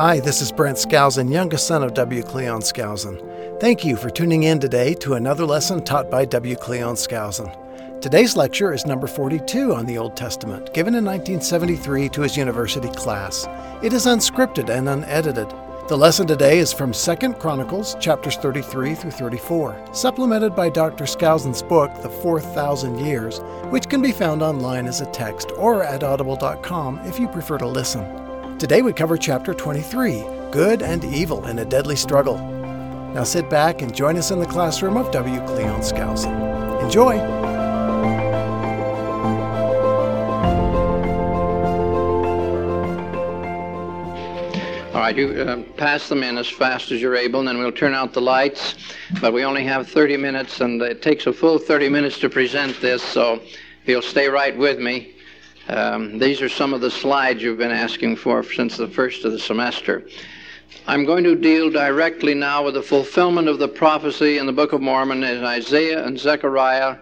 Hi, this is Brent Skousen, youngest son of W. Cleon Skousen. Thank you for tuning in today to another lesson taught by W. Cleon Skousen. Today's lecture is number 42 on the Old Testament, given in 1973 to his university class. It is unscripted and unedited. The lesson today is from 2 Chronicles, chapters 33 through 34, supplemented by Dr. Skousen's book, The 4,000 Years, which can be found online as a text or at audible.com if you prefer to listen. Today we cover chapter 23 Good and Evil in a Deadly Struggle. Now sit back and join us in the classroom of W. Cleon Skousen. Enjoy! All right, you uh, pass them in as fast as you're able, and then we'll turn out the lights. But we only have 30 minutes, and it takes a full 30 minutes to present this, so if you'll stay right with me, um, these are some of the slides you've been asking for since the first of the semester. I'm going to deal directly now with the fulfillment of the prophecy in the Book of Mormon in Isaiah and Zechariah,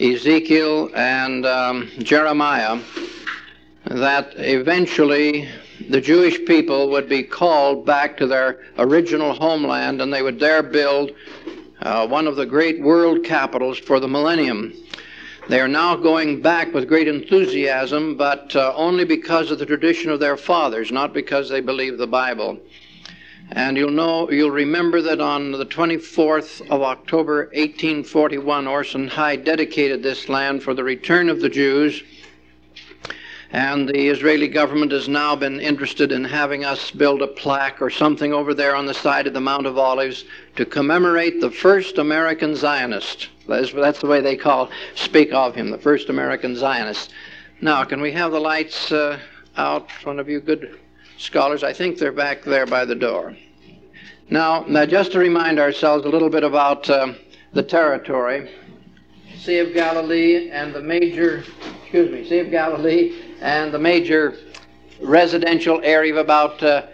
Ezekiel, and um, Jeremiah that eventually the Jewish people would be called back to their original homeland and they would there build uh, one of the great world capitals for the millennium. They are now going back with great enthusiasm, but uh, only because of the tradition of their fathers, not because they believe the Bible. And you'll know, you'll remember that on the 24th of October 1841, Orson Hyde dedicated this land for the return of the Jews. And the Israeli government has now been interested in having us build a plaque or something over there on the side of the Mount of Olives to commemorate the first American Zionist. That's, the way they call, speak of him, the first American Zionist. Now, can we have the lights uh, out? One of you good scholars, I think they're back there by the door. Now, now just to remind ourselves a little bit about uh, the territory, Sea of Galilee and the major, excuse me, Sea of Galilee and the major residential area of about uh,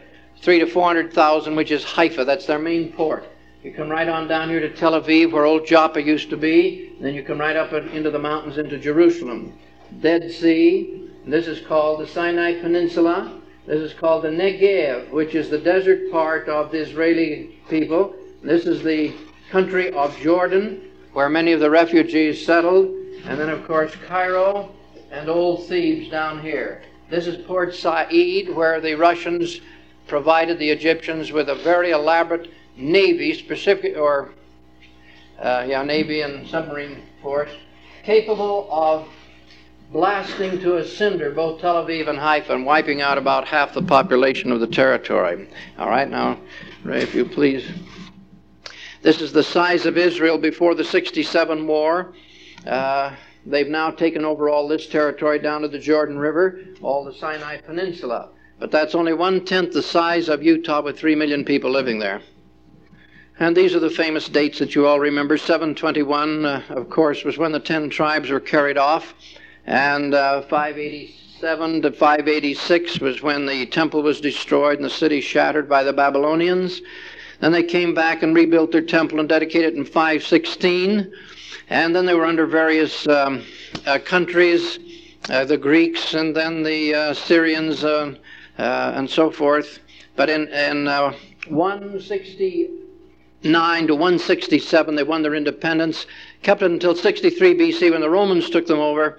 three to four hundred thousand, which is Haifa. That's their main port. You come right on down here to Tel Aviv, where old Joppa used to be. then you come right up into the mountains into Jerusalem. Dead Sea. This is called the Sinai Peninsula. This is called the Negev, which is the desert part of the Israeli people. This is the country of Jordan, where many of the refugees settled. And then, of course, Cairo and Old Thebes down here. This is Port Said, where the Russians provided the Egyptians with a very elaborate Navy, specific or uh, yeah, Navy and submarine force, capable of blasting to a cinder both Tel Aviv and Haifa and wiping out about half the population of the territory. All right, now, Ray, if you please. This is the size of Israel before the 67 war. Uh, they've now taken over all this territory down to the Jordan River, all the Sinai Peninsula. But that's only one tenth the size of Utah with three million people living there. And these are the famous dates that you all remember. 721, uh, of course, was when the ten tribes were carried off. And uh, 587 to 586 was when the temple was destroyed and the city shattered by the Babylonians. Then they came back and rebuilt their temple and dedicated it in 516. And then they were under various um, uh, countries, uh, the Greeks and then the uh, Syrians and so forth. But in, in 160 9 to 167, they won their independence, kept it until 63 BC when the Romans took them over.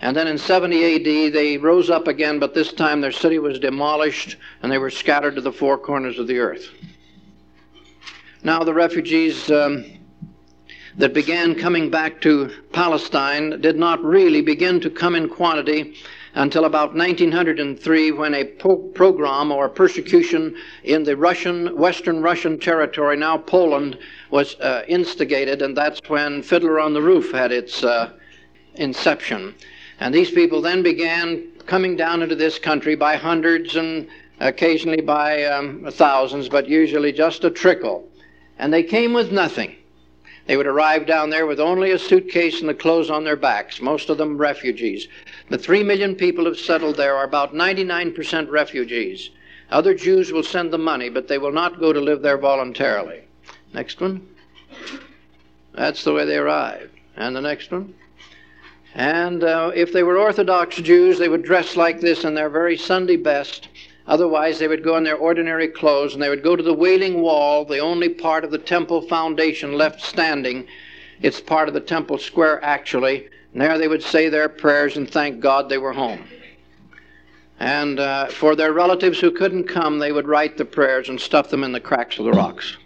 And then in 70 AD, they rose up again, but this time their city was demolished and they were scattered to the four corners of the earth. Now, the refugees um, that began coming back to Palestine did not really begin to come in quantity until about 1903 when a po- pogrom or persecution in the Russian, Western Russian territory, now Poland, was uh, instigated, and that's when Fiddler on the Roof had its uh, inception. And these people then began coming down into this country by hundreds and occasionally by um, thousands, but usually just a trickle. And they came with nothing. They would arrive down there with only a suitcase and the clothes on their backs, most of them refugees. The three million people who've settled there are about 99% refugees. Other Jews will send the money, but they will not go to live there voluntarily. Next one. That's the way they arrived. And the next one. And uh, if they were Orthodox Jews, they would dress like this in their very Sunday best. Otherwise, they would go in their ordinary clothes and they would go to the Wailing Wall, the only part of the temple foundation left standing. It's part of the temple square, actually. And there they would say their prayers and thank God they were home. And uh, for their relatives who couldn't come, they would write the prayers and stuff them in the cracks of the rocks.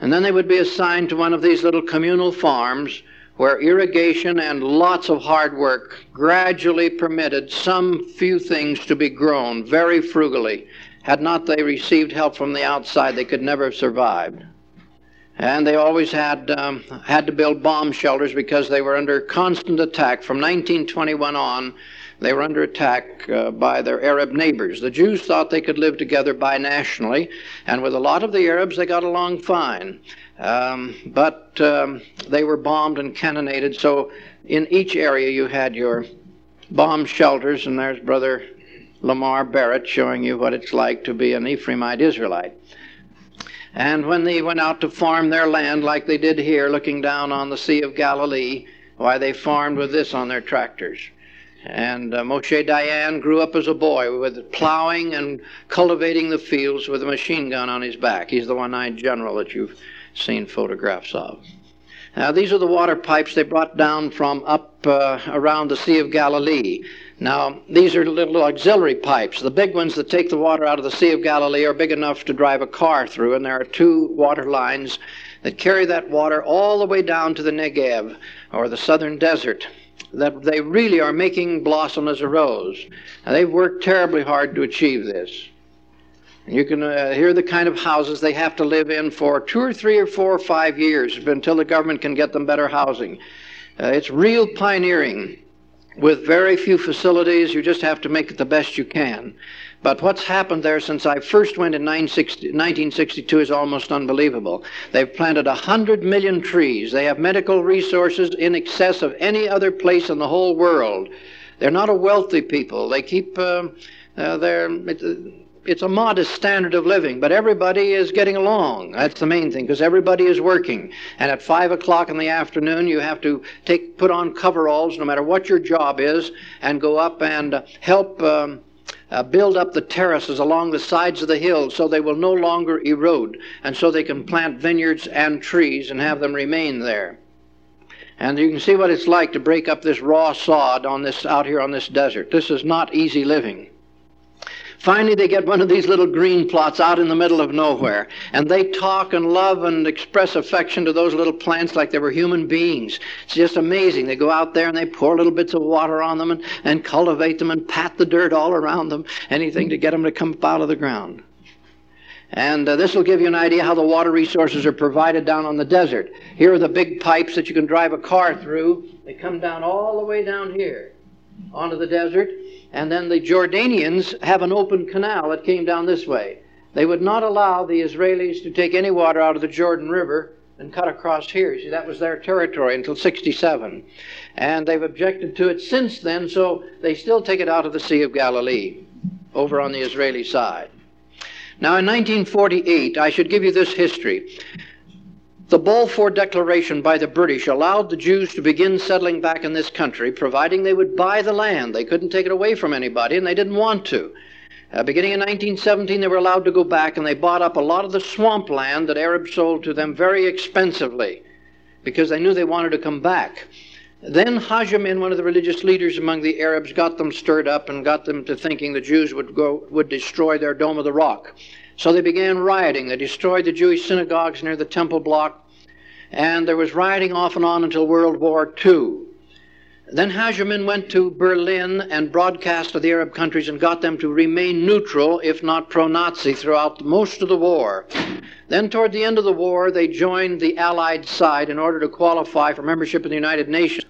And then they would be assigned to one of these little communal farms where irrigation and lots of hard work gradually permitted some few things to be grown very frugally. Had not they received help from the outside, they could never have survived. And they always had, um, had to build bomb shelters because they were under constant attack. From 1921 on, they were under attack uh, by their Arab neighbors. The Jews thought they could live together binationally, and with a lot of the Arabs, they got along fine. Um, but um, they were bombed and cannonaded, so in each area you had your bomb shelters, and there's Brother Lamar Barrett showing you what it's like to be an Ephraimite Israelite. And when they went out to farm their land like they did here, looking down on the Sea of Galilee, why, they farmed with this on their tractors. And uh, Moshe Dayan grew up as a boy with plowing and cultivating the fields with a machine gun on his back. He's the one-eyed general that you've seen photographs of. Now, these are the water pipes they brought down from up uh, around the Sea of Galilee. Now, these are little auxiliary pipes. The big ones that take the water out of the Sea of Galilee are big enough to drive a car through, and there are two water lines that carry that water all the way down to the Negev, or the southern desert. That they really are making blossom as a rose. Now, they've worked terribly hard to achieve this. You can uh, hear the kind of houses they have to live in for two or three or four or five years until the government can get them better housing. Uh, it's real pioneering with very few facilities. You just have to make it the best you can. But what's happened there since I first went in 1962 is almost unbelievable. They've planted 100 million trees. They have medical resources in excess of any other place in the whole world. They're not a wealthy people. They keep uh, uh, their it's a modest standard of living, but everybody is getting along. That's the main thing, because everybody is working. And at five o'clock in the afternoon, you have to take put on coveralls, no matter what your job is, and go up and uh, help. Um, uh, build up the terraces along the sides of the hills so they will no longer erode, and so they can plant vineyards and trees and have them remain there. And you can see what it's like to break up this raw sod on this out here on this desert. This is not easy living. Finally, they get one of these little green plots out in the middle of nowhere, and they talk and love and express affection to those little plants like they were human beings. It's just amazing. They go out there and they pour little bits of water on them and, and cultivate them and pat the dirt all around them, anything to get them to come up out of the ground. And uh, this will give you an idea how the water resources are provided down on the desert. Here are the big pipes that you can drive a car through. They come down all the way down here onto the desert. And then the Jordanians have an open canal that came down this way. They would not allow the Israelis to take any water out of the Jordan River and cut across here. See, that was their territory until 67. And they've objected to it since then, so they still take it out of the Sea of Galilee over on the Israeli side. Now, in 1948, I should give you this history. The Balfour Declaration by the British allowed the Jews to begin settling back in this country, providing they would buy the land. They couldn't take it away from anybody, and they didn't want to. Uh, beginning in 1917, they were allowed to go back, and they bought up a lot of the swamp land that Arabs sold to them very expensively because they knew they wanted to come back. Then Hajj one of the religious leaders among the Arabs, got them stirred up and got them to thinking the Jews would go would destroy their Dome of the Rock. So they began rioting. They destroyed the Jewish synagogues near the Temple block, and there was rioting off and on until World War II. Then Hajj went to Berlin and broadcast to the Arab countries and got them to remain neutral, if not pro Nazi, throughout most of the war. Then, toward the end of the war, they joined the Allied side in order to qualify for membership in the United Nations.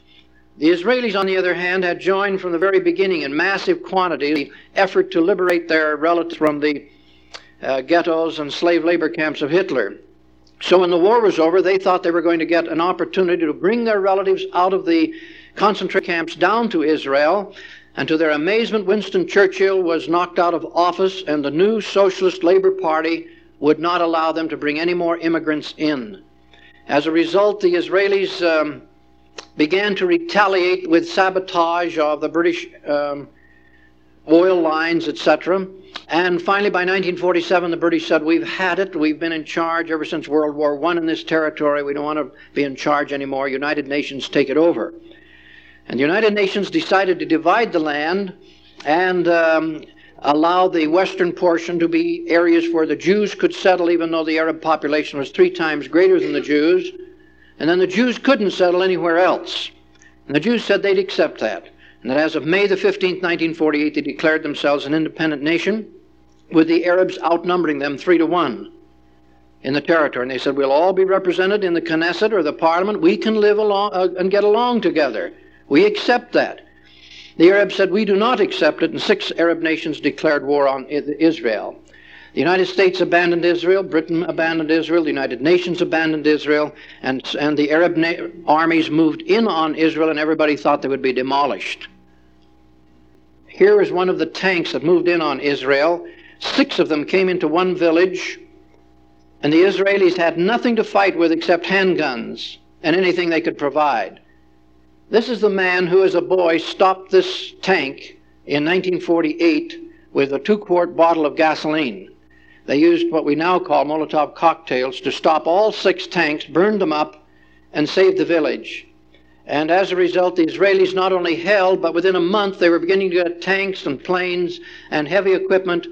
The Israelis, on the other hand, had joined from the very beginning in massive quantities the effort to liberate their relatives from the uh, ghettos and slave labor camps of Hitler. So when the war was over, they thought they were going to get an opportunity to bring their relatives out of the concentration camps down to Israel. And to their amazement, Winston Churchill was knocked out of office, and the new Socialist Labor Party would not allow them to bring any more immigrants in. As a result, the Israelis um, began to retaliate with sabotage of the British um, oil lines, etc. And finally, by 1947, the British said, We've had it. We've been in charge ever since World War I in this territory. We don't want to be in charge anymore. United Nations take it over. And the United Nations decided to divide the land and um, allow the western portion to be areas where the Jews could settle, even though the Arab population was three times greater than the Jews. And then the Jews couldn't settle anywhere else. And the Jews said they'd accept that. And that as of May the 15th, 1948, they declared themselves an independent nation, with the Arabs outnumbering them three to one in the territory. And they said, We'll all be represented in the Knesset or the parliament. We can live along uh, and get along together. We accept that. The Arabs said, We do not accept it, and six Arab nations declared war on Israel. The United States abandoned Israel, Britain abandoned Israel, the United Nations abandoned Israel, and, and the Arab na- armies moved in on Israel, and everybody thought they would be demolished. Here is one of the tanks that moved in on Israel. Six of them came into one village, and the Israelis had nothing to fight with except handguns and anything they could provide. This is the man who, as a boy, stopped this tank in 1948 with a two quart bottle of gasoline. They used what we now call Molotov cocktails to stop all six tanks, burned them up, and saved the village. And as a result, the Israelis not only held, but within a month they were beginning to get tanks and planes and heavy equipment,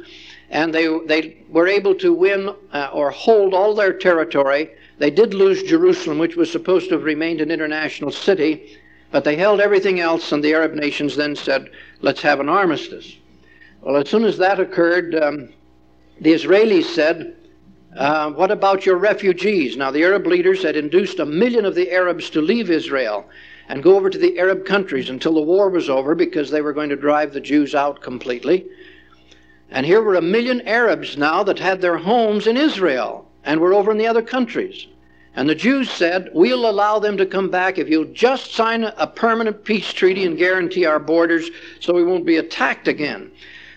and they, they were able to win uh, or hold all their territory. They did lose Jerusalem, which was supposed to have remained an international city, but they held everything else, and the Arab nations then said, let's have an armistice. Well, as soon as that occurred, um, the Israelis said, uh, What about your refugees? Now, the Arab leaders had induced a million of the Arabs to leave Israel and go over to the Arab countries until the war was over because they were going to drive the Jews out completely. And here were a million Arabs now that had their homes in Israel and were over in the other countries. And the Jews said, We'll allow them to come back if you'll just sign a permanent peace treaty and guarantee our borders so we won't be attacked again.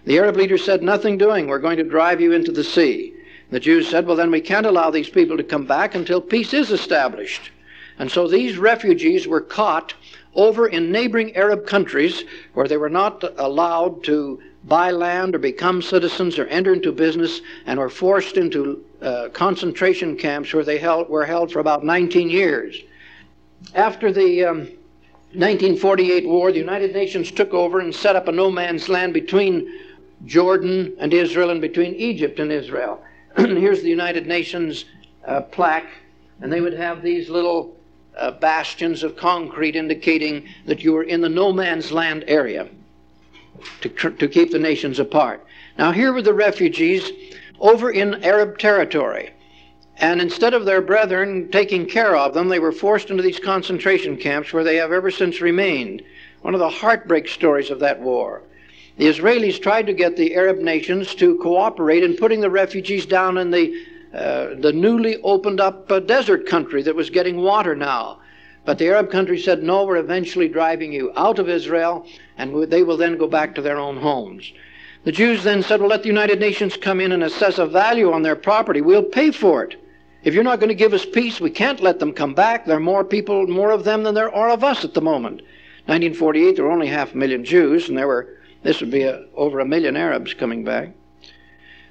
The Arab leaders said, Nothing doing. We're going to drive you into the sea. The Jews said, Well, then we can't allow these people to come back until peace is established. And so these refugees were caught over in neighboring Arab countries where they were not allowed to buy land or become citizens or enter into business and were forced into uh, concentration camps where they held, were held for about 19 years. After the um, 1948 war, the United Nations took over and set up a no man's land between Jordan and Israel and between Egypt and Israel. Here's the United Nations uh, plaque, and they would have these little uh, bastions of concrete indicating that you were in the no man's land area to, to keep the nations apart. Now, here were the refugees over in Arab territory. And instead of their brethren taking care of them, they were forced into these concentration camps where they have ever since remained. One of the heartbreak stories of that war. The Israelis tried to get the Arab nations to cooperate in putting the refugees down in the, uh, the newly opened up uh, desert country that was getting water now. But the Arab countries said, no, we're eventually driving you out of Israel, and they will then go back to their own homes. The Jews then said, well, let the United Nations come in and assess a value on their property. We'll pay for it. If you're not going to give us peace, we can't let them come back. There are more people, more of them than there are of us at the moment. 1948, there were only half a million Jews, and there were, this would be a, over a million Arabs coming back.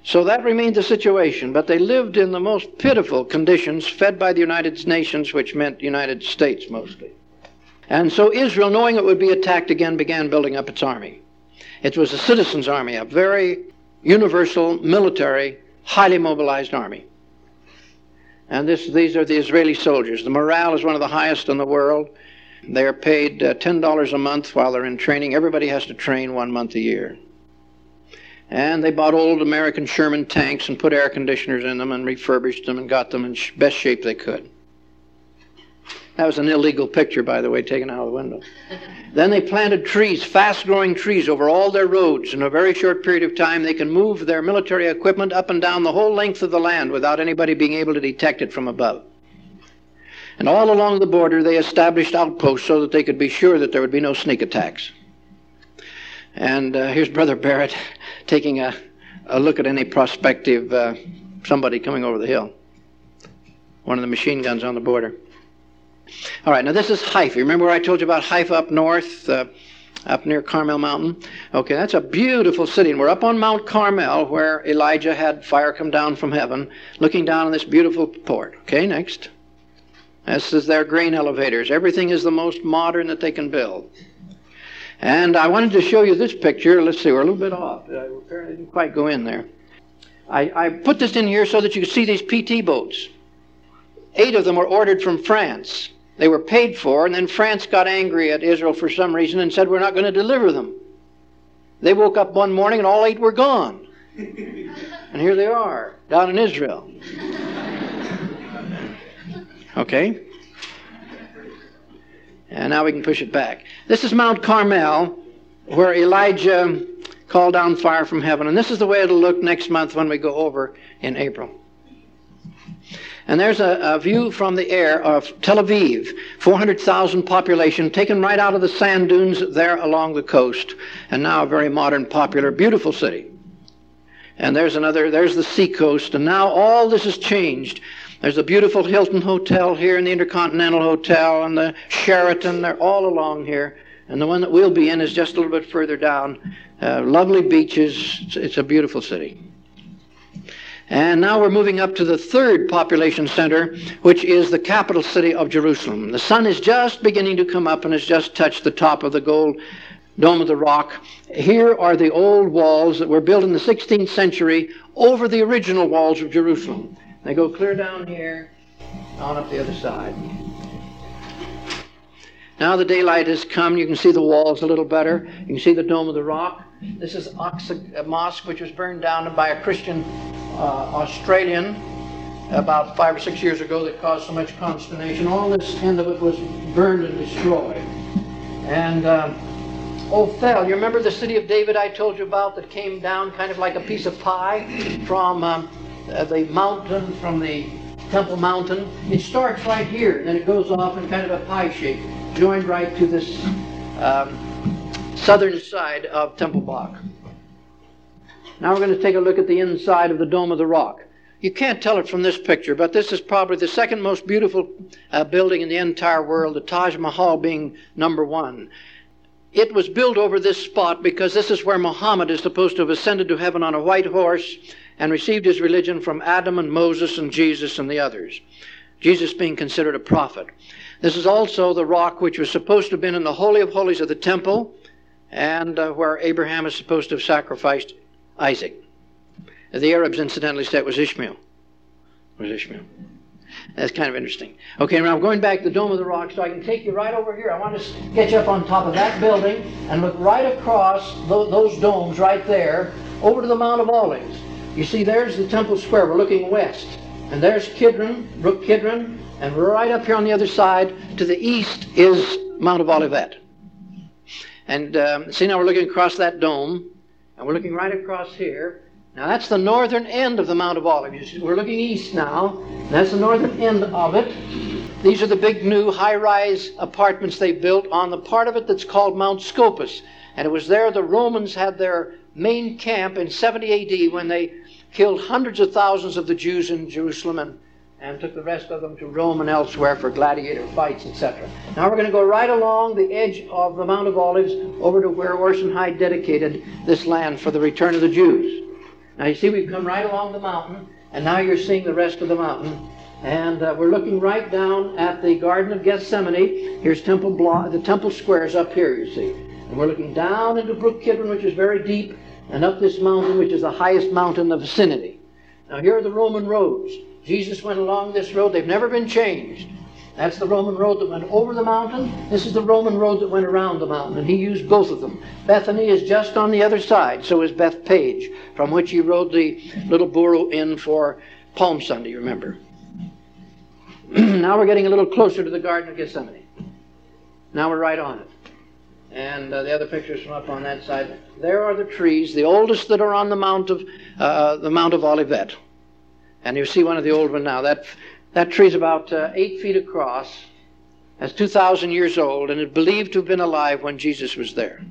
So that remained the situation, but they lived in the most pitiful conditions, fed by the United Nations, which meant United States mostly. And so Israel, knowing it would be attacked again, began building up its army. It was a citizens' army, a very universal, military, highly mobilized army. And this, these are the Israeli soldiers. The morale is one of the highest in the world. They are paid uh, $10 a month while they're in training. Everybody has to train one month a year. And they bought old American Sherman tanks and put air conditioners in them and refurbished them and got them in best shape they could. That was an illegal picture, by the way, taken out of the window. then they planted trees, fast growing trees, over all their roads. In a very short period of time, they can move their military equipment up and down the whole length of the land without anybody being able to detect it from above. And all along the border, they established outposts so that they could be sure that there would be no sneak attacks. And uh, here's Brother Barrett taking a, a look at any prospective uh, somebody coming over the hill. One of the machine guns on the border. All right, now this is Haifa. Remember where I told you about Haifa up north? Uh, up near Carmel Mountain. Okay, that's a beautiful city. And we're up on Mount Carmel where Elijah had fire come down from heaven, looking down on this beautiful port. Okay, next. This is their grain elevators. Everything is the most modern that they can build. And I wanted to show you this picture. Let's see, we're a little bit off. Uh, I apparently didn't quite go in there. I, I put this in here so that you can see these PT boats. Eight of them were ordered from France. They were paid for, and then France got angry at Israel for some reason and said, We're not going to deliver them. They woke up one morning and all eight were gone. and here they are, down in Israel. Okay? And now we can push it back. This is Mount Carmel, where Elijah called down fire from heaven. And this is the way it'll look next month when we go over in April. And there's a, a, view from the air of Tel Aviv, 400,000 population, taken right out of the sand dunes there along the coast, and now a very modern, popular, beautiful city. And there's another, there's the seacoast, and now all this has changed. There's a beautiful Hilton Hotel here, and the Intercontinental Hotel, and the Sheraton, they're all along here. And the one that we'll be in is just a little bit further down. Uh, lovely beaches, it's a beautiful city. And now we're moving up to the third population center, which is the capital city of Jerusalem. The sun is just beginning to come up and has just touched the top of the gold dome of the rock. Here are the old walls that were built in the 16th century over the original walls of Jerusalem. They go clear down here, on up the other side. Now the daylight has come. You can see the walls a little better. You can see the dome of the rock. This is Aqsa Mosque, which was burned down by a Christian uh, Australian about five or six years ago that caused so much consternation. All this end of it was burned and destroyed. And uh, Ophel, you remember the city of David I told you about that came down kind of like a piece of pie from um, uh, the mountain, from the Temple Mountain? It starts right here, and then it goes off in kind of a pie shape, joined right to this um, southern side of Temple Block. Now we're going to take a look at the inside of the Dome of the Rock. You can't tell it from this picture, but this is probably the second most beautiful uh, building in the entire world, the Taj Mahal being number one. It was built over this spot because this is where Muhammad is supposed to have ascended to heaven on a white horse and received his religion from Adam and Moses and Jesus and the others. Jesus being considered a prophet. This is also the rock which was supposed to have been in the Holy of Holies of the temple and uh, where Abraham is supposed to have sacrificed Isaac. The Arabs incidentally said it was Ishmael. It was Ishmael. That's kind of interesting. Okay, now I'm going back to the Dome of the Rock so I can take you right over here. I want to get you up on top of that building and look right across those domes right there over to the Mount of Olives. You see, there's the Temple Square. We're looking west. And there's Kidron, Brook Kidron, and right up here on the other side to the east is Mount of Olivet. And um, see, now we're looking across that dome. And we're looking right across here. Now that's the northern end of the Mount of Olives. We're looking east now. That's the northern end of it. These are the big new high-rise apartments they built on the part of it that's called Mount Scopus. And it was there the Romans had their main camp in 70 AD when they killed hundreds of thousands of the Jews in Jerusalem and and took the rest of them to Rome and elsewhere for gladiator fights, etc. Now we're going to go right along the edge of the Mount of Olives over to where Orson Hyde dedicated this land for the return of the Jews. Now you see we've come right along the mountain, and now you're seeing the rest of the mountain. And uh, we're looking right down at the Garden of Gethsemane. Here's Temple Blo- the Temple Squares up here, you see. And we're looking down into Brook Kidron, which is very deep, and up this mountain, which is the highest mountain in the vicinity. Now here are the Roman roads. Jesus went along this road. They've never been changed. That's the Roman road that went over the mountain. This is the Roman road that went around the mountain, and he used both of them. Bethany is just on the other side, so is Bethphage, from which he rode the little burro in for Palm Sunday, remember. now we're getting a little closer to the Garden of Gethsemane. Now we're right on it. And uh, the other pictures from up on that side. There are the trees, the oldest that are on the Mount of uh, the Mount of Olivet. And you see one of the old ones now. That, that tree is about uh, eight feet across. That's 2,000 years old, and it believed to have been alive when Jesus was there.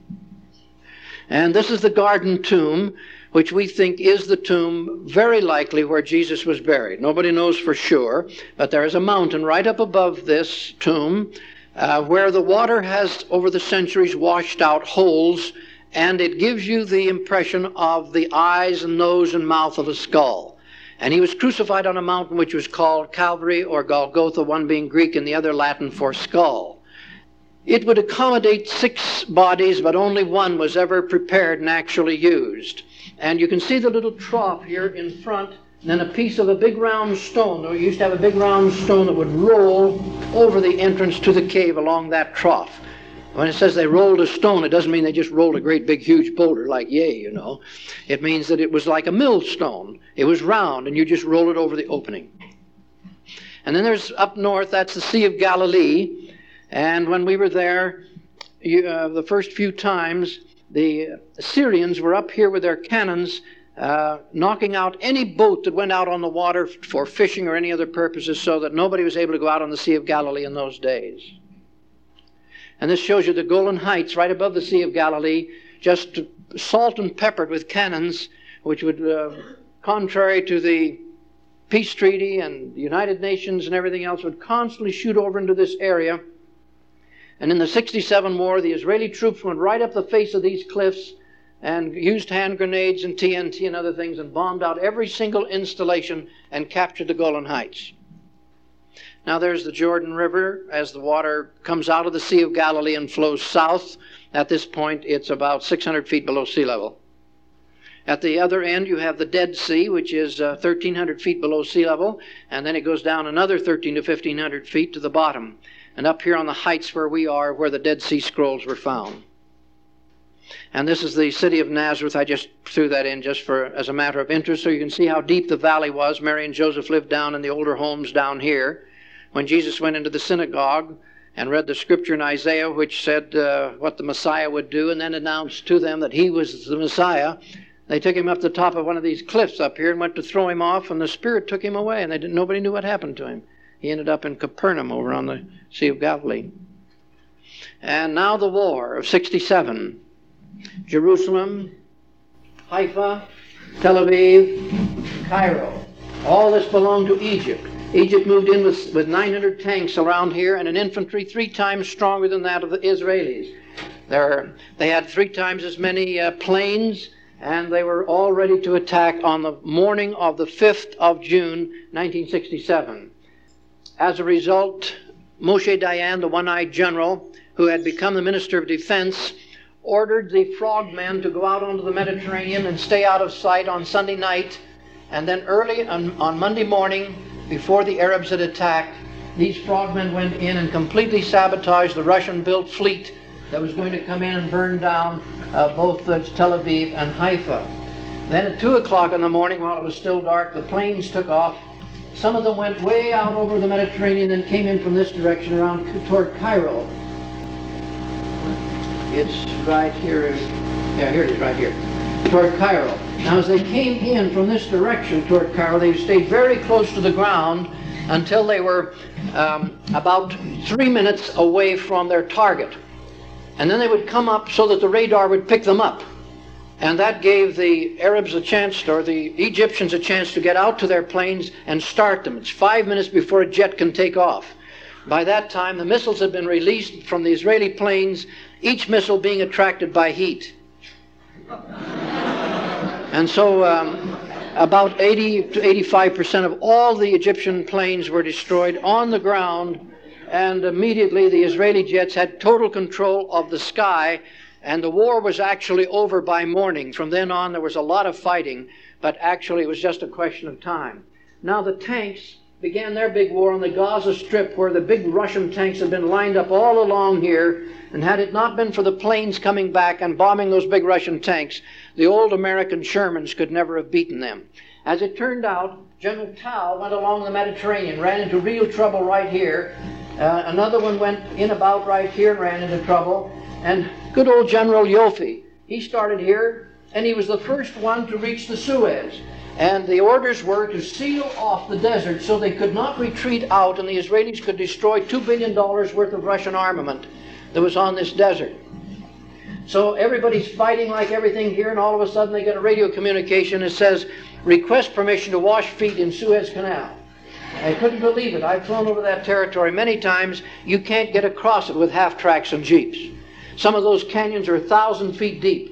And this is the garden tomb, which we think is the tomb very likely where Jesus was buried. Nobody knows for sure, but there is a mountain right up above this tomb uh, where the water has, over the centuries, washed out holes, and it gives you the impression of the eyes and nose and mouth of a skull. And he was crucified on a mountain which was called Calvary or Golgotha, one being Greek and the other Latin for skull. It would accommodate six bodies, but only one was ever prepared and actually used. And you can see the little trough here in front, and then a piece of a big round stone. We used to have a big round stone that would roll over the entrance to the cave along that trough. When it says they rolled a stone, it doesn't mean they just rolled a great big huge boulder like yay, you know. It means that it was like a millstone. It was round, and you just roll it over the opening. And then there's up north, that's the Sea of Galilee. And when we were there, you, uh, the first few times, the Syrians were up here with their cannons, uh, knocking out any boat that went out on the water for fishing or any other purposes, so that nobody was able to go out on the Sea of Galilee in those days. And this shows you the Golan Heights right above the Sea of Galilee, just salt and peppered with cannons, which would, uh, contrary to the peace treaty and the United Nations and everything else, would constantly shoot over into this area. And in the 67 war, the Israeli troops went right up the face of these cliffs and used hand grenades and TNT and other things and bombed out every single installation and captured the Golan Heights. Now there's the Jordan River as the water comes out of the Sea of Galilee and flows south. At this point, it's about 600 feet below sea level. At the other end, you have the Dead Sea, which is uh, 1,300 feet below sea level, and then it goes down another 13 to 1,500 feet to the bottom. And up here on the heights where we are, where the Dead Sea Scrolls were found. And this is the city of Nazareth. I just threw that in just for as a matter of interest, so you can see how deep the valley was. Mary and Joseph lived down in the older homes down here when Jesus went into the synagogue and read the scripture in Isaiah, which said uh, what the Messiah would do, and then announced to them that he was the Messiah, they took him up the top of one of these cliffs up here and went to throw him off, and the Spirit took him away, and they didn't, nobody knew what happened to him. He ended up in Capernaum over on the Sea of Galilee. And now the war of 67. Jerusalem, Haifa, Tel Aviv, Cairo. All this belonged to Egypt. Egypt moved in with, with 900 tanks around here and an infantry three times stronger than that of the Israelis. There, they had three times as many uh, planes, and they were all ready to attack on the morning of the 5th of June, 1967. As a result, Moshe Dayan, the one eyed general, who had become the Minister of Defense, ordered the frogmen to go out onto the Mediterranean and stay out of sight on Sunday night. And then early on, on Monday morning, before the Arabs had attacked, these frogmen went in and completely sabotaged the Russian built fleet that was going to come in and burn down uh, both uh, Tel Aviv and Haifa. Then at 2 o'clock in the morning, while it was still dark, the planes took off. Some of them went way out over the Mediterranean and came in from this direction around toward Cairo. It's right here. Yeah, here it is, right here. Toward Cairo. Now, as they came in from this direction toward Cairo, they stayed very close to the ground until they were um, about three minutes away from their target. And then they would come up so that the radar would pick them up. And that gave the Arabs a chance, or the Egyptians a chance to get out to their planes and start them. It's five minutes before a jet can take off. By that time, the missiles had been released from the Israeli planes, each missile being attracted by heat. And so um, about 80 to 85 percent of all the Egyptian planes were destroyed on the ground, and immediately the Israeli jets had total control of the sky, and the war was actually over by morning. From then on, there was a lot of fighting, but actually it was just a question of time. Now the tanks began their big war on the Gaza Strip, where the big Russian tanks had been lined up all along here. And had it not been for the planes coming back and bombing those big Russian tanks, the old American Shermans could never have beaten them. As it turned out, General Tal went along the Mediterranean, ran into real trouble right here. Uh, another one went in about right here and ran into trouble. And good old General Yoffe, he started here, and he was the first one to reach the Suez. And the orders were to seal off the desert so they could not retreat out and the Israelis could destroy $2 billion worth of Russian armament that was on this desert. So everybody's fighting like everything here, and all of a sudden they get a radio communication that says, request permission to wash feet in Suez Canal. I couldn't believe it. I've flown over that territory many times. You can't get across it with half tracks and jeeps. Some of those canyons are a thousand feet deep.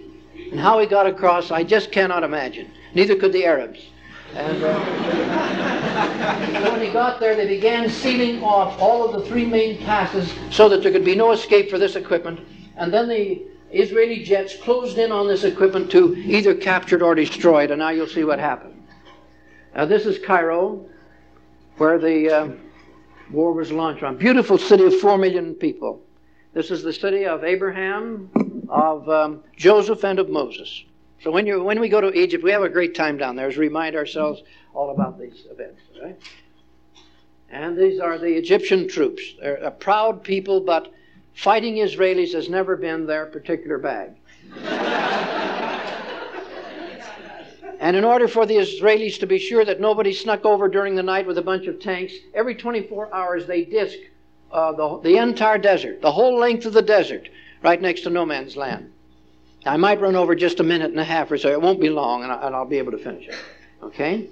And how he got across, I just cannot imagine. Neither could the Arabs. And uh, when he got there, they began sealing off all of the three main passes so that there could be no escape for this equipment. And then the Israeli jets closed in on this equipment to either capture it or destroy it. And now you'll see what happened. Now, this is Cairo, where the uh, war was launched on. Beautiful city of four million people. This is the city of Abraham, of um, Joseph, and of Moses. So when, you when we go to Egypt, we have a great time down there as we remind ourselves all about these events. Right? And these are the Egyptian troops. They're a proud people, but fighting Israelis has never been their particular bag. and in order for the Israelis to be sure that nobody snuck over during the night with a bunch of tanks, every 24 hours they disc uh, the, the entire desert, the whole length of the desert, right next to no man's land. I might run over just a minute and a half or so. It won't be long, and, I, will be able to finish it. Okay?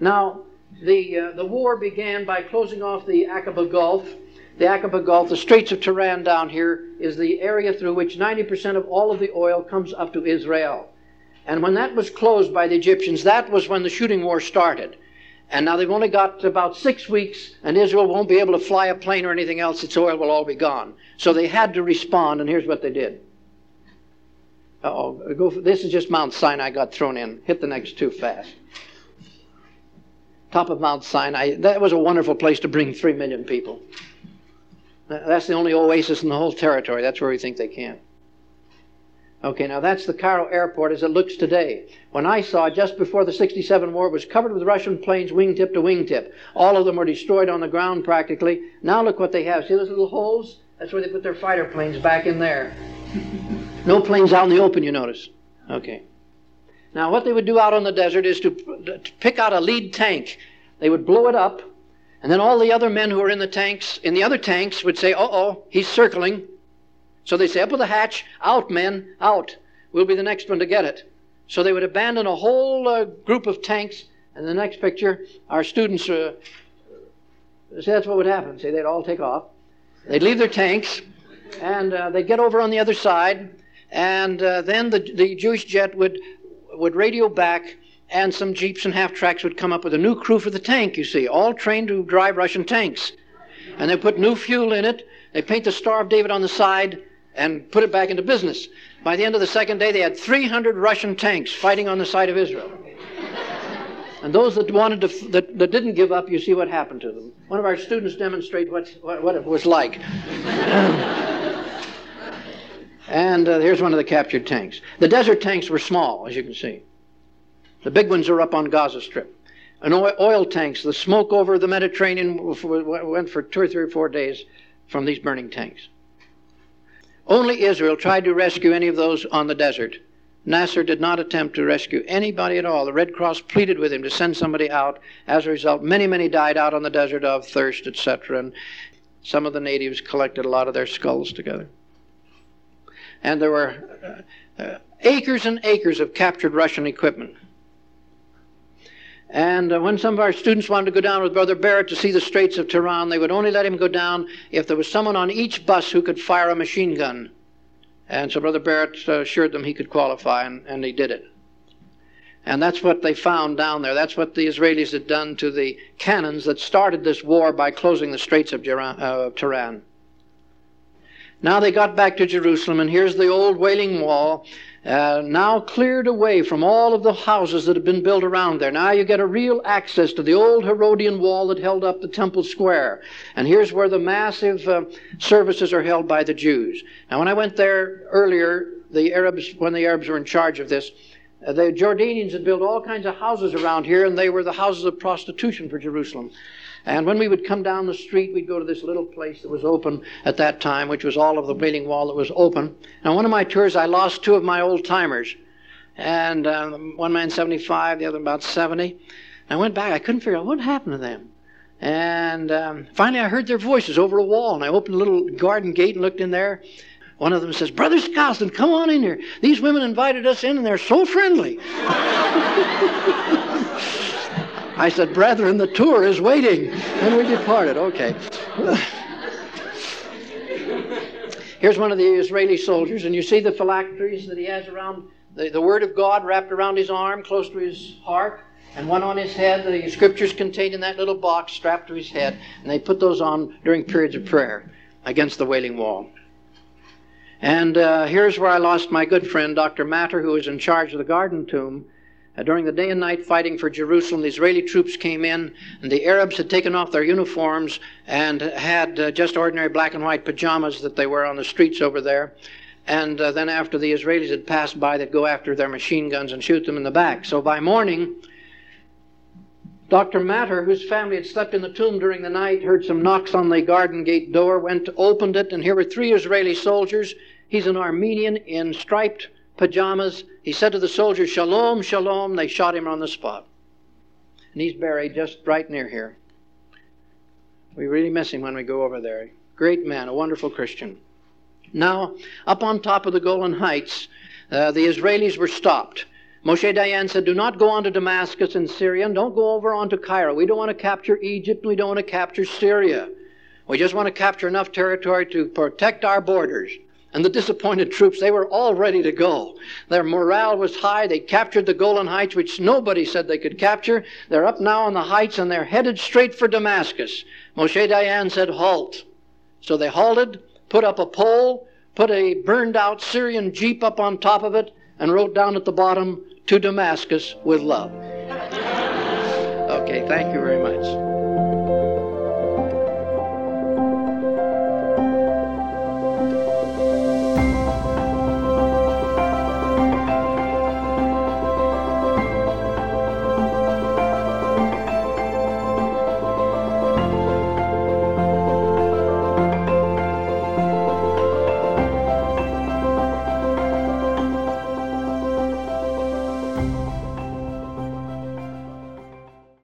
Now, the, uh, the war began by closing off the Aqaba Gulf. The Aqaba Gulf, the Straits of Tiran down here, is the area through which 90% of all of the oil comes up to Israel. And when that was closed by the Egyptians, that was when the shooting war started. And now they've only got about six weeks, and Israel won't be able to fly a plane or anything else. Its oil will all be gone. So they had to respond, and here's what they did. Oh, this is just Mount Sinai got thrown in. Hit the next two fast. Top of Mount Sinai. That was a wonderful place to bring three million people. That's the only oasis in the whole territory. That's where we think they can. Okay, now that's the Cairo airport as it looks today. When I saw it just before the 67 war, it was covered with Russian planes wingtip to wingtip. All of them were destroyed on the ground practically. Now look what they have. See those little holes? That's where they put their fighter planes back in there. No planes out in the open, you notice. Okay. Now, what they would do out on the desert is to, to pick out a lead tank. They would blow it up, and then all the other men who were in the tanks, in the other tanks, would say, "Uh oh, he's circling." So they say, up with the hatch, out, men, out. We'll be the next one to get it. So they would abandon a whole uh, group of tanks. And the next picture, our students, uh, see, that's what would happen. See, they'd all take off. They'd leave their tanks, and uh, they'd get over on the other side. And uh, then the, the Jewish jet would, would radio back, and some jeeps and half tracks would come up with a new crew for the tank, you see, all trained to drive Russian tanks. And they put new fuel in it. They paint the Star of David on the side and put it back into business. By the end of the second day, they had 300 Russian tanks fighting on the side of Israel. And those that wanted to, that, that didn't give up, you see what happened to them. One of our students demonstrated what, what, what it was like. And uh, here's one of the captured tanks. The desert tanks were small, as you can see. The big ones are up on Gaza Strip. And oil tanks, the smoke over the Mediterranean went for two or three or four days from these burning tanks. Only Israel tried to rescue any of those on the desert. Nasser did not attempt to rescue anybody at all. The Red Cross pleaded with him to send somebody out. As a result, many, many died out on the desert of thirst, etc. And some of the natives collected a lot of their skulls together. And there were uh, acres and acres of captured Russian equipment. And uh, when some of our students wanted to go down with Brother Barrett to see the Straits of Tiran, they would only let him go down if there was someone on each bus who could fire a machine gun. And so Brother Barrett uh, assured them he could qualify, and, and he did it. And that's what they found down there. That's what the Israelis had done to the cannons that started this war by closing the Straits of uh, Tiran. Now they got back to Jerusalem, and here's the old Wailing Wall, uh, now cleared away from all of the houses that have been built around there. Now you get a real access to the old Herodian wall that held up the temple square. And here's where the massive uh, services are held by the Jews. Now, when I went there earlier, the Arabs, when the Arabs were in charge of this, uh, the Jordanians had built all kinds of houses around here, and they were the houses of prostitution for Jerusalem. And when we would come down the street, we'd go to this little place that was open at that time, which was all of the Wailing Wall that was open. And on one of my tours, I lost two of my old timers. And um, one man 75, the other about 70. I went back. I couldn't figure out what happened to them. And um, finally, I heard their voices over a wall. And I opened a little garden gate and looked in there. One of them says, Brother Skousen, come on in here. These women invited us in, and they're so friendly. I said, Brethren, the tour is waiting. And we departed. Okay. Here's one of the Israeli soldiers, and you see the phylacteries that he has around the, the Word of God wrapped around his arm, close to his heart, and one on his head. The scriptures contained in that little box strapped to his head, and they put those on during periods of prayer against the Wailing Wall. And uh, here's where I lost my good friend, Dr. Mattar, who was in charge of the Garden Tomb. Uh, during the day and night fighting for Jerusalem, the Israeli troops came in, and the Arabs had taken off their uniforms and had uh, just ordinary black and white pajamas that they wear on the streets over there. And uh, then, after the Israelis had passed by, they'd go after their machine guns and shoot them in the back. So by morning, Dr. Mattar, whose family had slept in the tomb during the night, heard some knocks on the garden gate door, went, opened it, and here were three Israeli soldiers. He's an Armenian in striped pajamas. He said to the soldiers, Shalom, Shalom. They shot him on the spot. And he's buried just right near here. We really miss him when we go over there. Great man, a wonderful Christian. Now, up on top of the Golan Heights, uh, the Israelis were stopped. Moshe Dayan said, Do not go on to Damascus in Syria and don't go over onto Cairo. We don't want to capture Egypt. We don't want to capture Syria. We just want to capture enough territory to protect our borders. And the disappointed troops, they were all ready to go. Their morale was high. They captured the Golan Heights, which nobody said they could capture. They're up now on the heights and they're headed straight for Damascus. Moshe Dayan said, Halt. So they halted, put up a pole, put a burned out Syrian jeep up on top of it, and wrote down at the bottom, to Damascus with love. Okay, thank you very much.